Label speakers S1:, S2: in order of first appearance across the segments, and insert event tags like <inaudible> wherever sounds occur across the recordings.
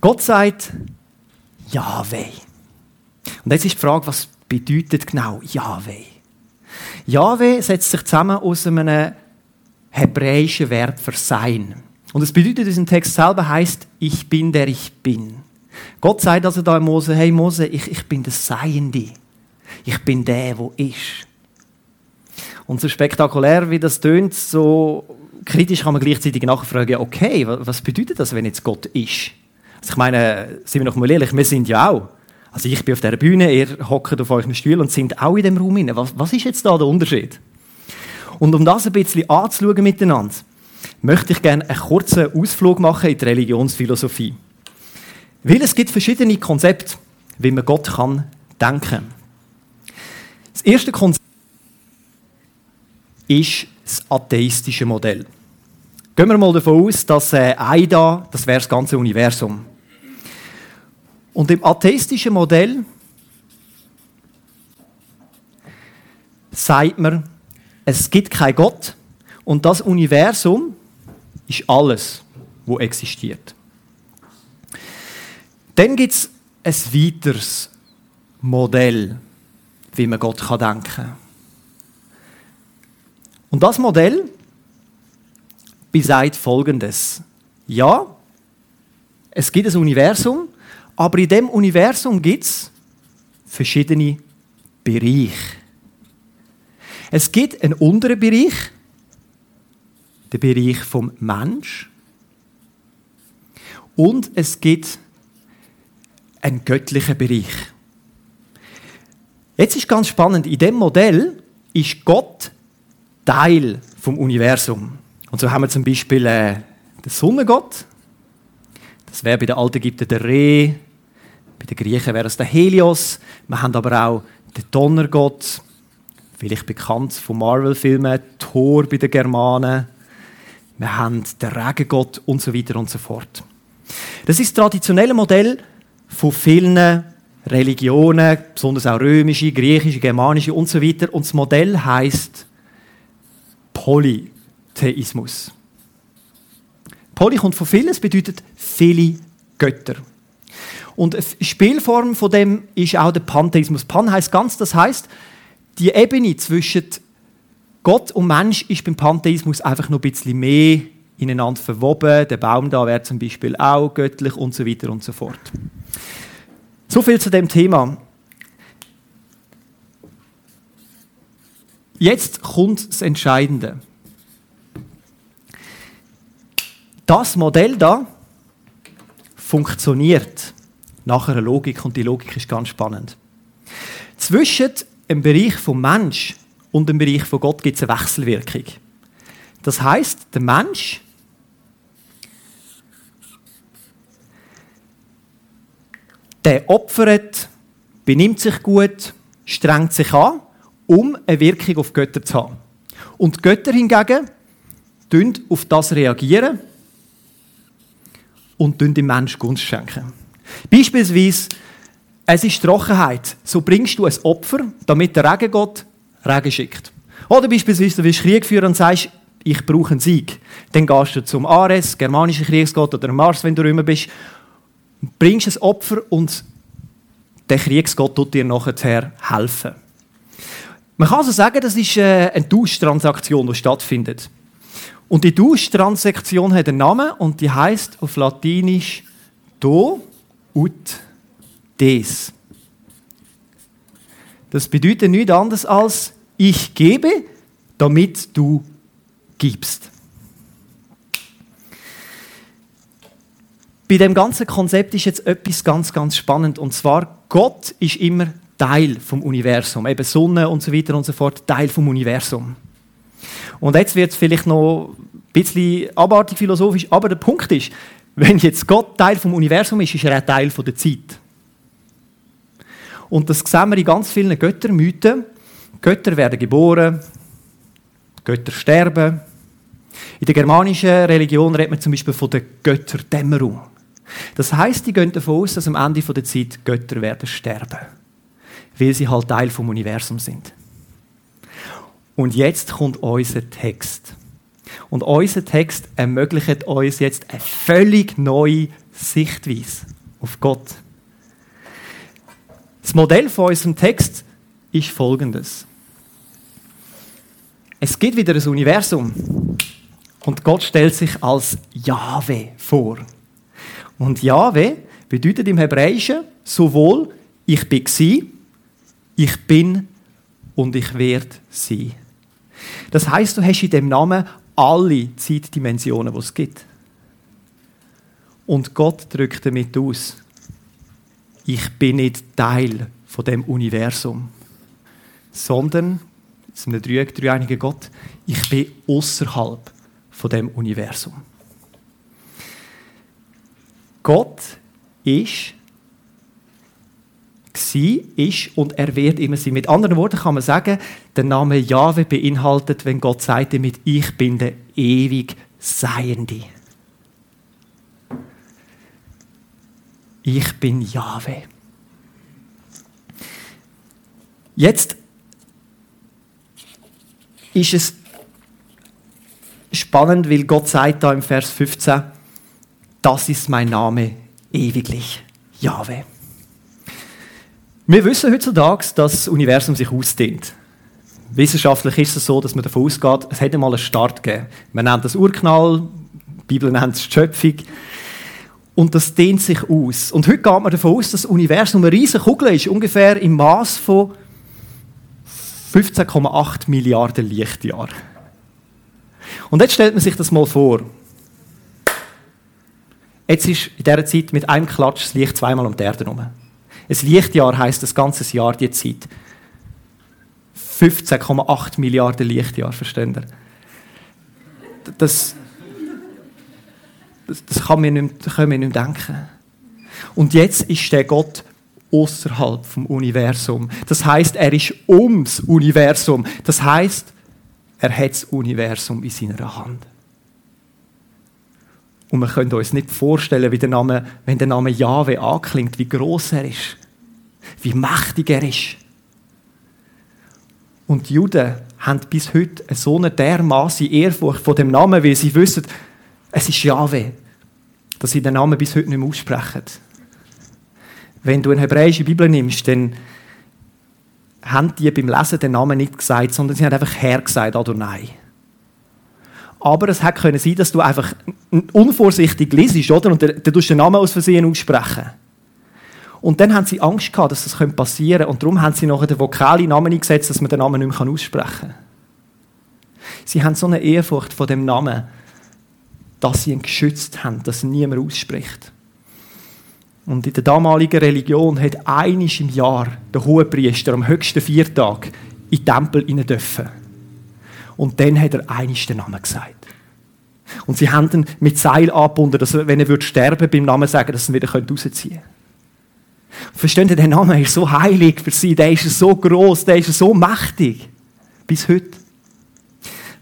S1: Gott sagt Yahweh. Und jetzt ist die Frage, was bedeutet genau Yahweh? Yahweh setzt sich zusammen aus einem hebräischen Verb für sein. Und es bedeutet in diesem Text selber heißt, ich bin der ich bin. Gott sagt also da Mose, hey Mose, ich, ich bin der Seiende. Ich bin der, wo ist. Und so spektakulär wie das tönt, so kritisch kann man gleichzeitig nachfragen, okay, was bedeutet das, wenn jetzt Gott ist? Also ich meine, sind wir noch mal ehrlich, wir sind ja auch. Also ich bin auf der Bühne, ihr hockt auf euren Stuhl und sind auch in dem Raum inne. Was, was ist jetzt da der Unterschied? Und um das ein bisschen anzuschauen miteinander, möchte ich gerne einen kurzen Ausflug machen in die Religionsphilosophie. Weil es gibt verschiedene Konzepte, wie man Gott kann denken. Das erste Konzept ist das atheistische Modell. Gehen wir mal davon aus, dass äh, AIDA, das wäre das ganze Universum. Und im atheistischen Modell sagt man, es gibt keinen Gott und das Universum ist alles, wo existiert. Dann gibt es ein weiteres Modell, wie man Gott denken kann. Und das Modell besagt Folgendes. Ja, es gibt ein Universum, aber in dem Universum gibt es verschiedene Bereiche. Es gibt einen unteren Bereich, den Bereich vom Mensch. Und es gibt einen göttlichen Bereich. Jetzt ist ganz spannend, in dem Modell ist Gott Teil vom Universum. Und so haben wir zum Beispiel äh, den Sonnengott. Das wäre bei den alten Ägyptern der Re. Bei den Griechen wäre es der Helios. Wir haben aber auch den Donnergott, vielleicht bekannt von Marvel-Filmen, Thor bei den Germanen. Wir haben den Regengott und so weiter und so fort. Das ist das traditionelle Modell von vielen Religionen, besonders auch römische, griechische, germanische und so weiter. Und das Modell heißt Polytheismus. Poly kommt von vieles, bedeutet viele Götter. Und eine Spielform von dem ist auch der Pantheismus. Pan heißt ganz, das heißt, die Ebene zwischen Gott und Mensch ist beim Pantheismus einfach noch ein bisschen mehr ineinander verwoben. Der Baum da wäre zum Beispiel auch göttlich und so weiter und so fort. So viel zu dem Thema. Jetzt kommt das Entscheidende. Das Modell da funktioniert nach einer Logik und die Logik ist ganz spannend. Zwischen dem Bereich vom Mensch und dem Bereich von Gott gibt es eine Wechselwirkung. Das heißt, der Mensch der opfert, benimmt sich gut, strengt sich an, um eine Wirkung auf Götter zu haben. Und die Götter hingegen reagieren auf das reagieren und dem Menschen Gunst schenken. Beispielsweise, es ist Trockenheit. So bringst du ein Opfer, damit der Regengott Regen schickt. Oder beispielsweise, du willst Krieg führen und sagst, ich brauche einen Sieg. Dann gehst du zum Ares, germanischen Kriegsgott oder Mars, wenn du immer bist, bringst ein Opfer und der Kriegsgott tut dir nachher helfen. Man kann also sagen, das ist äh, eine Tauschtransaktion, die stattfindet. Und die Tauschtransaktion hat einen Namen und die heißt auf Latinisch do ut des. Das bedeutet nichts anderes als ich gebe, damit du gibst. Bei dem ganzen Konzept ist jetzt etwas ganz, ganz spannend und zwar Gott ist immer Teil vom Universum, eben Sonne und so weiter und so fort, Teil vom Universum. Und jetzt wird es vielleicht noch ein bisschen abartig philosophisch, aber der Punkt ist, wenn jetzt Gott Teil vom Universum ist, ist er auch Teil der Zeit. Und das sehen wir in ganz vielen Göttermythen. Götter werden geboren, Götter sterben. In der germanischen Religion redet man zum Beispiel von der Götterdämmerung. Das heißt, die gehen davon aus, dass am Ende der Zeit Götter werden sterben, weil sie halt Teil vom Universum sind. Und jetzt kommt unser Text. Und unser Text ermöglicht uns jetzt eine völlig neue Sichtweise auf Gott. Das Modell von unserem Text ist folgendes. Es gibt wieder ein Universum und Gott stellt sich als Jahwe vor. Und Jahwe bedeutet im Hebräischen sowohl ich bin gsi, ich bin und ich werde sein. Das heißt, du hast in dem Namen alle Zeitdimensionen, die es gibt. Und Gott drückt damit aus, ich bin nicht Teil von dem Universum, sondern, jetzt ein dreieiniger Gott, ich bin außerhalb von dem Universum. Gott ist ist und er wird immer sein. Mit anderen Worten kann man sagen, der Name Jahwe beinhaltet, wenn Gott sagt damit, ich bin der ewig Seiende. Ich bin Jahwe. Jetzt ist es spannend, weil Gott sagt da im Vers 15, das ist mein Name ewiglich, Jahwe. Wir wissen heutzutage, dass das Universum sich ausdehnt. Wissenschaftlich ist es so, dass man davon ausgeht, es hätte mal einen Start gegeben. Man nennt das Urknall, die Bibel nennt es Schöpfung. Und das dehnt sich aus. Und heute geht man davon aus, dass das Universum eine riesige Kugel ist, ungefähr im Maß von 15,8 Milliarden Lichtjahren. Und jetzt stellt man sich das mal vor. Jetzt ist in dieser Zeit mit einem Klatsch das Licht zweimal um die Erde herum. Ein Lichtjahr heisst das ganze Jahr die Zeit. 15,8 Milliarden Lichtjahre, versteht ihr? Das, das, das kann mir nicht, können wir nicht denken. Und jetzt ist der Gott außerhalb vom Universum. Das heißt, er ist ums Universum. Das heißt, er hat das Universum in seiner Hand. Und wir können uns nicht vorstellen, wie der Name, wenn der Name Jahwe anklingt, wie groß er ist, wie mächtig er ist. Und die Juden haben bis heute so eine dermaßen Ehrfurcht vor dem Namen, weil sie wissen, es ist Jahwe, dass sie den Namen bis heute nicht mehr aussprechen. Wenn du eine hebräische Bibel nimmst, dann haben die beim Lesen den Namen nicht gesagt, sondern sie haben einfach Herr gesagt, Adonai. Aber es hätte sein dass du einfach unvorsichtig liest, oder? Und dann, tust du den Namen aus Versehen aussprechen. Und dann haben sie Angst gehabt, dass das passieren könnte. Und darum haben sie nachher den vokalen Namen eingesetzt, dass man den Namen nicht mehr aussprechen kann. Sie haben so eine Ehrfurcht vor dem Namen, dass sie ihn geschützt haben, dass ihn niemand ausspricht. Und in der damaligen Religion hat einisch im Jahr der Hohepriester am höchsten Viertag in den Tempel hinein dürfen. Und dann hat er einisch den Namen gesagt. Und sie haben ihn mit Seil abgebunden, dass er, wenn er würde sterben beim Namen sagen, dass er ihn wieder rausziehen könnte. Versteht ihr, der Name ist so heilig für sie, der ist so groß, der ist so mächtig. Bis heute.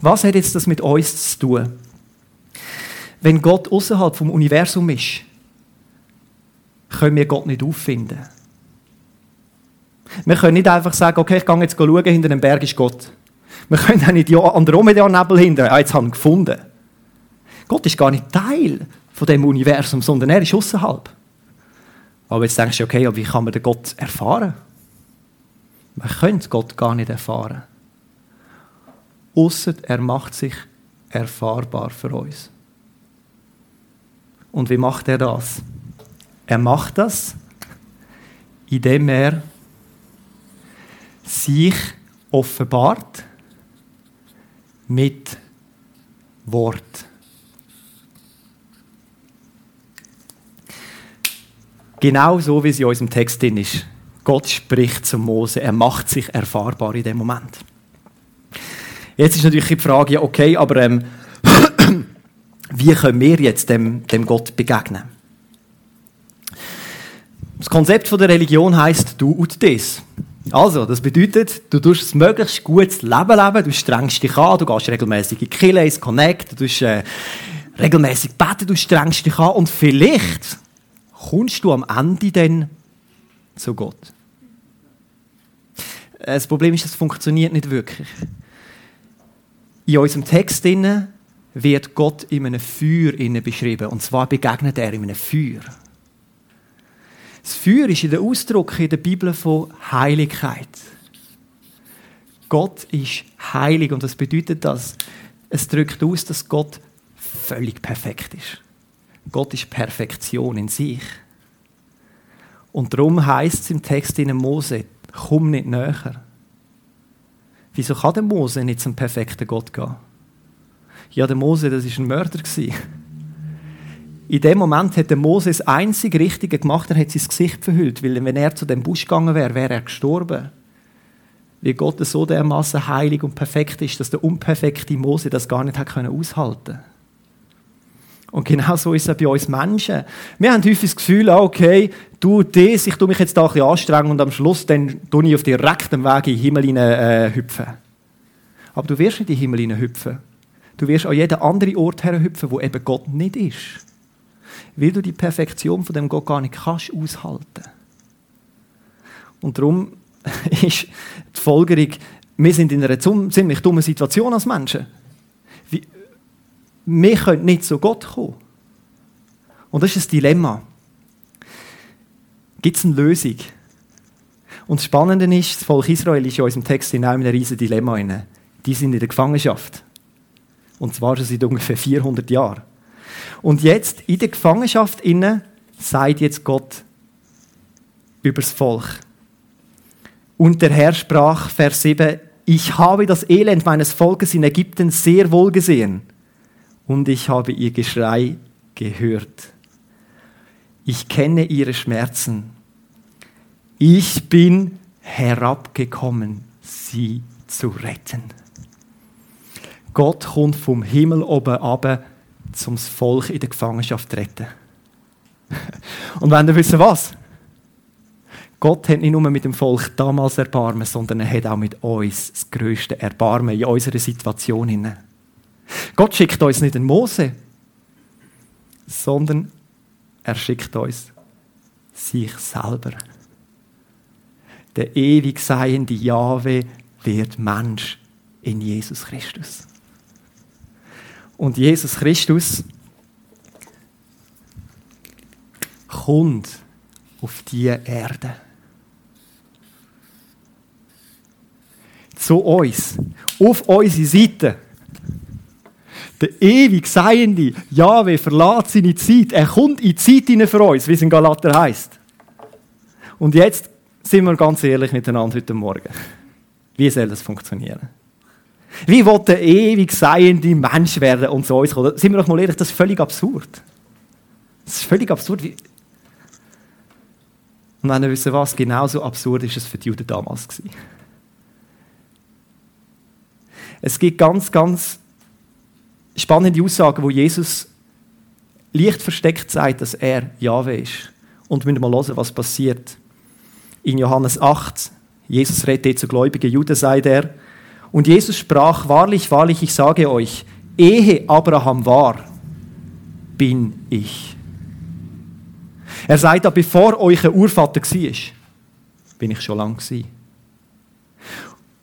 S1: Was hat jetzt das mit uns zu tun? Wenn Gott außerhalb vom Universum ist, können wir Gott nicht auffinden. Wir können nicht einfach sagen, okay, ich gehe jetzt schauen, hinter dem Berg ist Gott. Wir können auch nicht Andromeda-Nebel hinter, ah, jetzt haben wir gefunden. Gott ist gar nicht Teil von dem Universum, sondern er ist außerhalb. Aber jetzt denkst du, okay, aber wie kann man den Gott erfahren? Man könnte Gott gar nicht erfahren. Ausser er macht sich erfahrbar für uns. Und wie macht er das? Er macht das, indem er sich offenbart mit Wort. Genau so, wie es in unserem Text drin ist. Gott spricht zu Mose, er macht sich erfahrbar in dem Moment. Jetzt ist natürlich die Frage, ja, okay, aber ähm, <clears throat> wie können wir jetzt dem, dem Gott begegnen? Das Konzept der Religion heißt du und das. Also, das bedeutet, du tust ein möglichst gutes Leben leben, du strengst dich an, du gehst regelmäßig in Kille, ins Connect, du tust äh, regelmäßig beten, du strengst dich an und vielleicht kommst du am Ende dann zu Gott. Das Problem ist, das funktioniert nicht wirklich. In unserem Text wird Gott in einem Feuer beschrieben. Und zwar begegnet er in einem Feuer. Das Feuer ist in der Ausdruck in der Bibel von Heiligkeit. Gott ist heilig und das bedeutet, dass es drückt aus, dass Gott völlig perfekt ist. Gott ist Perfektion in sich. Und darum heißt es im Text in Mose, komm nicht näher. Wieso kann der Mose nicht zum perfekten Gott gehen? Ja, der Mose, das ist ein Mörder In dem Moment hat der Mose das einzige Richtige gemacht, er hat sein Gesicht verhüllt, weil wenn er zu dem Busch gegangen wäre, wäre er gestorben. Wie Gott so dermaßen heilig und perfekt ist, dass der unperfekte Mose das gar nicht hat können aushalten. Und genau so ist es bei uns Menschen. Wir haben häufig das Gefühl, ah, okay, du das, ich tue mich jetzt da ein bisschen anstrengen und am Schluss dann tue ich auf direktem Weg in den Himmel hinein, äh, hüpfen. Aber du wirst nicht in den Himmel hüpfen. Du wirst an jeden anderen Ort herhüpfen, wo eben Gott nicht ist. Weil du die Perfektion von dem Gott gar nicht kannst aushalten. Und darum <laughs> ist die Folgerung, wir sind in einer ziemlich dummen Situation als Menschen. Wir können nicht zu Gott kommen. Und das ist das Dilemma. Gibt es eine Lösung? Und das Spannende ist, das Volk Israel ist in unserem Text in einem riesigen Dilemma. Die sind in der Gefangenschaft. Und zwar schon seit ungefähr 400 Jahren. Und jetzt, in der Gefangenschaft innen, sagt jetzt Gott über das Volk. Und der Herr sprach, Vers 7, ich habe das Elend meines Volkes in Ägypten sehr wohl gesehen und ich habe ihr Geschrei gehört. Ich kenne ihre Schmerzen. Ich bin herabgekommen, sie zu retten. Gott kommt vom Himmel oben ab, zum das Volk in der Gefangenschaft zu retten. <laughs> Und wenn ihr wissen was? Gott hat nicht nur mit dem Volk damals Erbarmen, sondern er hat auch mit uns das größte Erbarmen in unserer Situation. Gott schickt uns nicht einen Mose, sondern er schickt uns sich selber. Der ewig seiende Jahwe wird Mensch in Jesus Christus. Und Jesus Christus kommt auf die Erde. Zu uns, auf unsere Seite. Der ewig Seiende, Jahwe, verlässt seine Zeit. Er kommt in die Zeit hinein für uns, wie es in Galater heißt. Und jetzt sind wir ganz ehrlich miteinander heute Morgen. Wie soll das funktionieren? Wie will der ewig seiende Mensch werden und zu uns kommen? Sind wir doch mal ehrlich, das ist völlig absurd. Das ist völlig absurd. Und wenn ihr wisst was, genauso absurd ist es für die Juden damals gewesen. Es gibt ganz, ganz spannende Aussagen, wo Jesus leicht versteckt sagt, dass er Jahwe ist. Und wir müssen mal hören, was passiert. In Johannes 8, Jesus redet zu gläubigen Juden, sagt er, und Jesus sprach, wahrlich, wahrlich, ich sage euch, ehe Abraham war, bin ich. Er sagt da, bevor ein Urvater war, bin ich schon lange.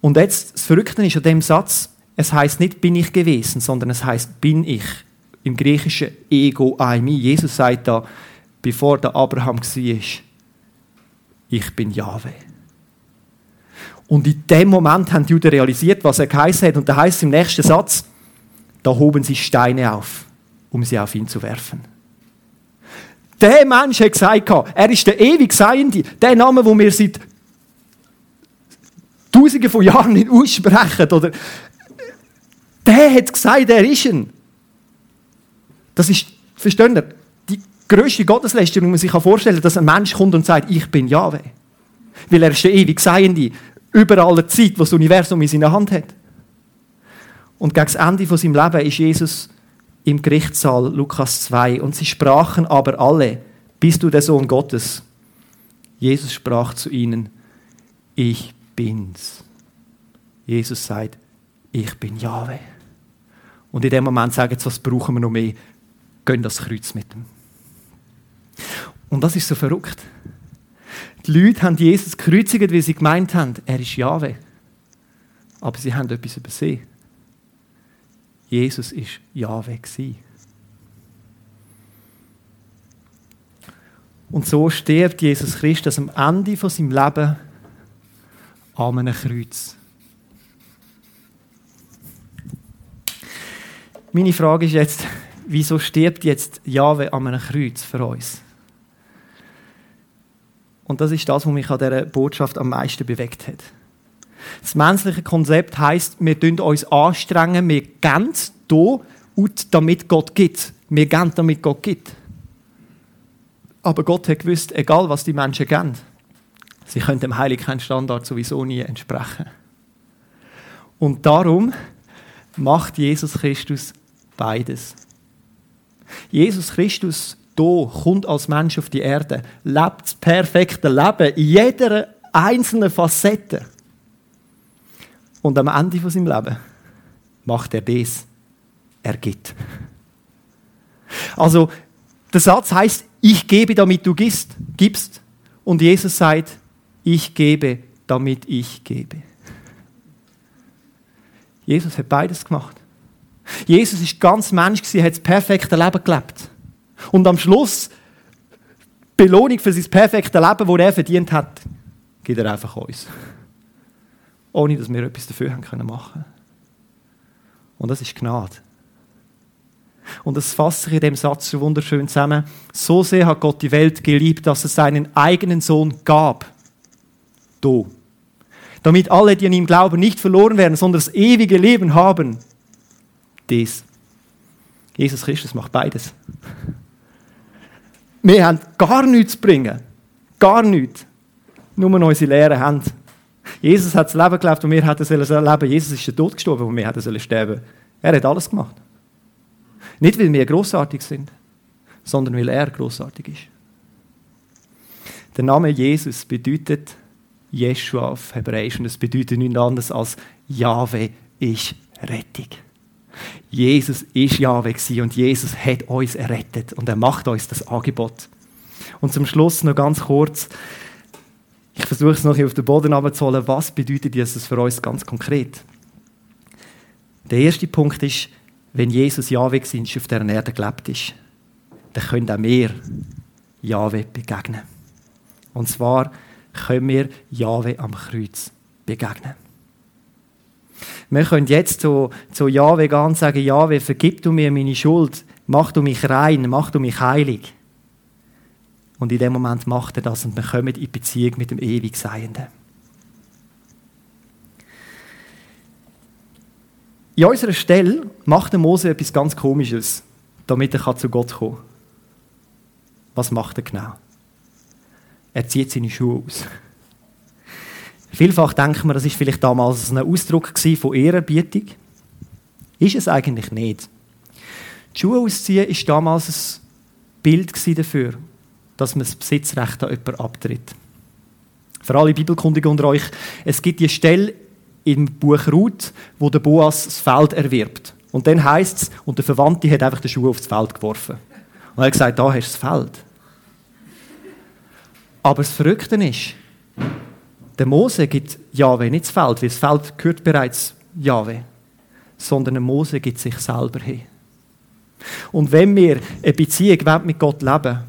S1: Und jetzt, das Verrückte ist an dem Satz, es heißt nicht bin ich gewesen, sondern es heißt bin ich. Im Griechischen ego eimi. Jesus sagt da, bevor der Abraham war, ich bin Jahwe. Und in dem Moment haben die Juden realisiert, was er geheißen hat. Und da heißt es im nächsten Satz, da hoben sie Steine auf, um sie auf ihn zu werfen. Der Mensch hat gesagt, er ist der ewig Seiende, der Name, wo wir seit Tausenden von Jahren nicht aussprechen. Oder der hat gesagt, er ist ein. Das ist, verstehen ihr, die grösste Gotteslästerung, die man sich vorstellen kann, dass ein Mensch kommt und sagt, ich bin Jahwe. Weil er ist der ewig Seiende, über aller Zeit, was das Universum in seiner Hand hat. Und gegen das Ende von seinem Leben ist Jesus im Gerichtssaal, Lukas 2, und sie sprachen aber alle, bist du der Sohn Gottes? Jesus sprach zu ihnen, ich bin's. Jesus sagt, ich bin Jahwe. Und in dem Moment sagen sie, was brauchen wir noch mehr? Gehen das Kreuz mit ihm. Und das ist so verrückt. Die Leute haben Jesus gekreuzigt, weil sie gemeint haben, er ist Jahwe. Aber sie haben etwas übersehen. Jesus ist Jahwe Und so stirbt Jesus Christus am Ende von seinem Leben an einem Kreuz. Meine Frage ist jetzt, wieso stirbt jetzt Jahwe an einem Kreuz für uns? Und das ist das, was mich an dieser Botschaft am meisten bewegt hat. Das menschliche Konzept heißt, wir tun uns anstrengen, wir geben hier, damit Gott gibt. Wir geben, damit Gott gibt. Aber Gott hat gewusst, egal was die Menschen geben, sie können dem heiligen Standard sowieso nie entsprechen. Und darum macht Jesus Christus beides. Jesus Christus hier kommt als Mensch auf die Erde, lebt das perfekte Leben in jeder einzelnen Facette. Und am Ende von seinem Leben macht er das. Er gibt. Also, der Satz heißt, ich gebe, damit du gibst. Und Jesus sagt, ich gebe, damit ich gebe. Jesus hat beides gemacht. Jesus ist ganz Mensch gewesen, hat das perfekte Leben gelebt. Und am Schluss, Belohnung für sein perfekte Leben, das er verdient hat, gibt er einfach uns. Ohne, dass wir etwas dafür haben können machen. Und das ist Gnade. Und das fasse ich in dem Satz so wunderschön zusammen. So sehr hat Gott die Welt geliebt, dass er seinen eigenen Sohn gab. Du. Damit alle, die an ihm glauben, nicht verloren werden, sondern das ewige Leben haben. Dies. Jesus Christus macht beides. Wir haben gar nichts zu bringen. Gar nichts. Nur unsere leeren Hände. Jesus hat das Leben gelebt und wir hätten leben. Jesus ist der Tod gestorben und wir hätten sterben. Er hat alles gemacht. Nicht, weil wir großartig sind, sondern weil er großartig ist. Der Name Jesus bedeutet Jeshua auf Hebräisch und es bedeutet nichts anderes als Jahwe ist Rettung. Jesus ist Jahwe und Jesus hat uns errettet und er macht uns das Angebot. Und zum Schluss noch ganz kurz, ich versuche es noch auf den Boden abzuholen, was bedeutet Jesus für uns ganz konkret? Der erste Punkt ist, wenn Jesus Jahwe ist, auf dieser Erde gelebt ist, dann können auch wir Jahwe begegnen. Und zwar können wir Jahwe am Kreuz begegnen. Wir können jetzt zu, zu Jahwe und sagen, Jahwe, vergib du mir meine Schuld, mach du mich rein, mach du mich heilig. Und in dem Moment macht er das und wir kommen in Beziehung mit dem Ewigseienden. In unserer Stelle macht der Mose etwas ganz Komisches, damit er zu Gott kommen kann. Was macht er genau? Er zieht seine Schuhe aus. Vielfach denken wir, das ist vielleicht damals ein Ausdruck von Ehrerbietung. Ist es eigentlich nicht. Die Schuhe ausziehen war damals ein Bild dafür, dass man das Besitzrecht an jemanden abtritt. Für alle Bibelkundigen unter euch, es gibt die Stelle im Buch Ruth, wo der Boas das Feld erwirbt. Und dann heißt es, und der Verwandte hat einfach den Schuh aufs Feld geworfen. Und er hat gesagt, da hast du das Feld. Aber das Verrückte ist, der Mose gibt Jahwe nicht das Feld, weil das Feld gehört bereits Jahwe, sondern der Mose gibt sich selber hin. Und wenn wir eine Beziehung mit Gott leben,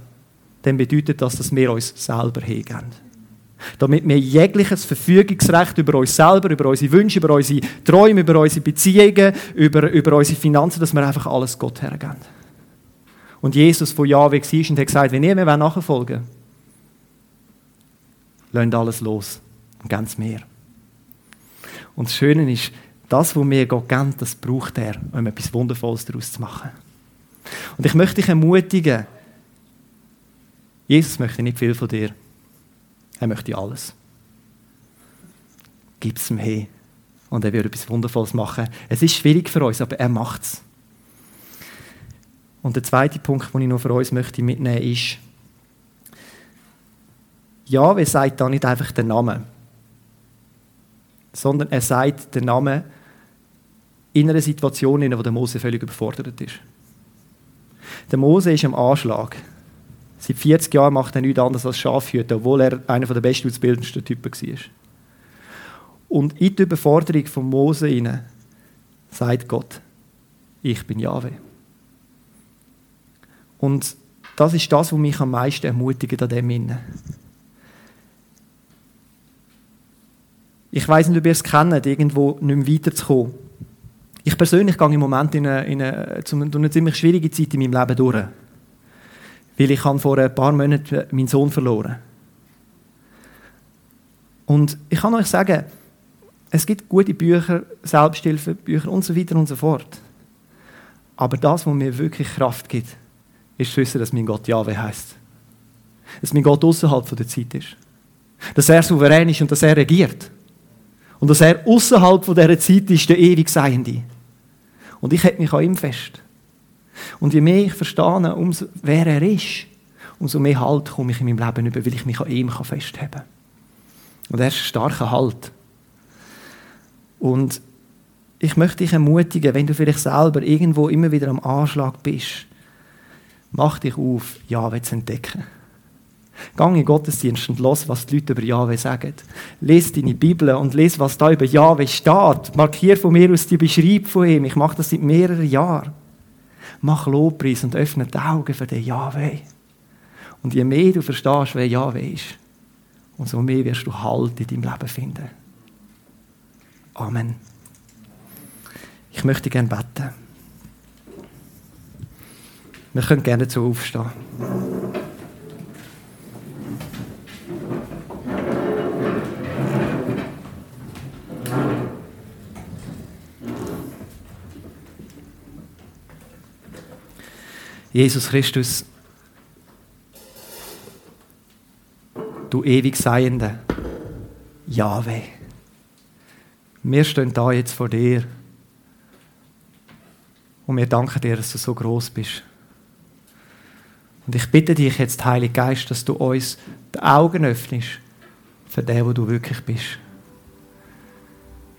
S1: dann bedeutet das, dass wir uns selber hingeben. Damit wir jegliches Verfügungsrecht über uns selber, über unsere Wünsche, über unsere Träume, über unsere Beziehungen, über, über unsere Finanzen, dass wir einfach alles Gott hergeben. Und Jesus von Jahwe war und hat gesagt, wenn ihr mir nachfolgen wollt, lasst alles los ganz mehr. Und das Schöne ist, das, was mir Gott geben, das braucht er, um etwas Wundervolles daraus zu machen. Und ich möchte dich ermutigen, Jesus möchte nicht viel von dir. Er möchte alles. Gib es ihm hin. Und er wird etwas Wundervolles machen. Es ist schwierig für uns, aber er macht es. Und der zweite Punkt, den ich noch für uns möchte mitnehmen möchte, ist, ja, wer sagt da nicht einfach den Namen? Sondern er sagt den Namen in einer Situation, in der der Mose völlig überfordert ist. Der Mose ist am Anschlag. Seit 40 Jahren macht er nichts anderes als Schafhüter, obwohl er einer der besten ausgebildetsten Typen war. Und in die Überforderung von Mose hinein sagt Gott, ich bin Jahwe. Und das ist das, was mich am meisten ermutigt an dem Innen. Ich weiß nicht, ob ihr es kennt, irgendwo nicht mehr weiterzukommen. Ich persönlich gehe im Moment in eine, in eine, eine ziemlich schwierige Zeit in meinem Leben durch. Weil ich habe vor ein paar Monaten meinen Sohn verloren. Und ich kann euch sagen, es gibt gute Bücher, Selbsthilfebücher und so weiter und so fort. Aber das, was mir wirklich Kraft gibt, ist zu wissen, dass mein Gott Jahwe heißt. Dass mein Gott außerhalb der Zeit ist. Dass er souverän ist und dass er regiert. Und dass er außerhalb dieser Zeit ist, der ewig Seiende. Und ich hätte mich an ihm fest. Und je mehr ich verstehe, umso wer er ist, umso mehr Halt komme ich in meinem Leben über, weil ich mich an ihm festhalten kann. Und er ist ein starker Halt. Und ich möchte dich ermutigen, wenn du vielleicht selber irgendwo immer wieder am Anschlag bist, mach dich auf, Jahwe zu entdecken. Gang in Gottesdienst und los, was die Leute über Jahwe sagen. Lies deine Bibel und lies, was da über Jahwe steht. Markier von mir aus die Beschreibung von ihm. Ich mache das seit mehreren Jahren. Mach Lobpreis und öffne die Augen für den Jahwe. Und je mehr du verstehst, wer Jahwe ist, umso mehr wirst du Halt in deinem Leben finden. Amen. Ich möchte gerne beten. Wir können gerne dazu aufstehen. Jesus Christus, du ewig Seiende, Jahwe. Wir stehen da jetzt vor dir und wir danken dir, dass du so groß bist. Und ich bitte dich jetzt, Heiliger Geist, dass du uns die Augen öffnest für den, wo du wirklich bist.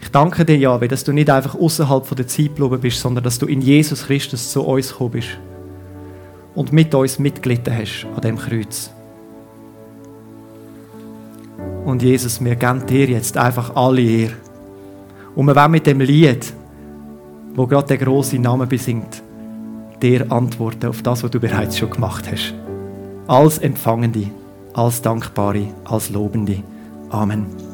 S1: Ich danke dir, Jahwe, dass du nicht einfach außerhalb der Zeit geblieben bist, sondern dass du in Jesus Christus zu uns gekommen bist und mit uns mitgelitten hast an dem Kreuz. Und Jesus, wir geben dir jetzt einfach alle Ehre. Und wir wollen mit dem Lied, wo gerade der große Name besingt, dir antworten auf das, was du bereits schon gemacht hast. Als Empfangende, als Dankbare, als Lobende. Amen.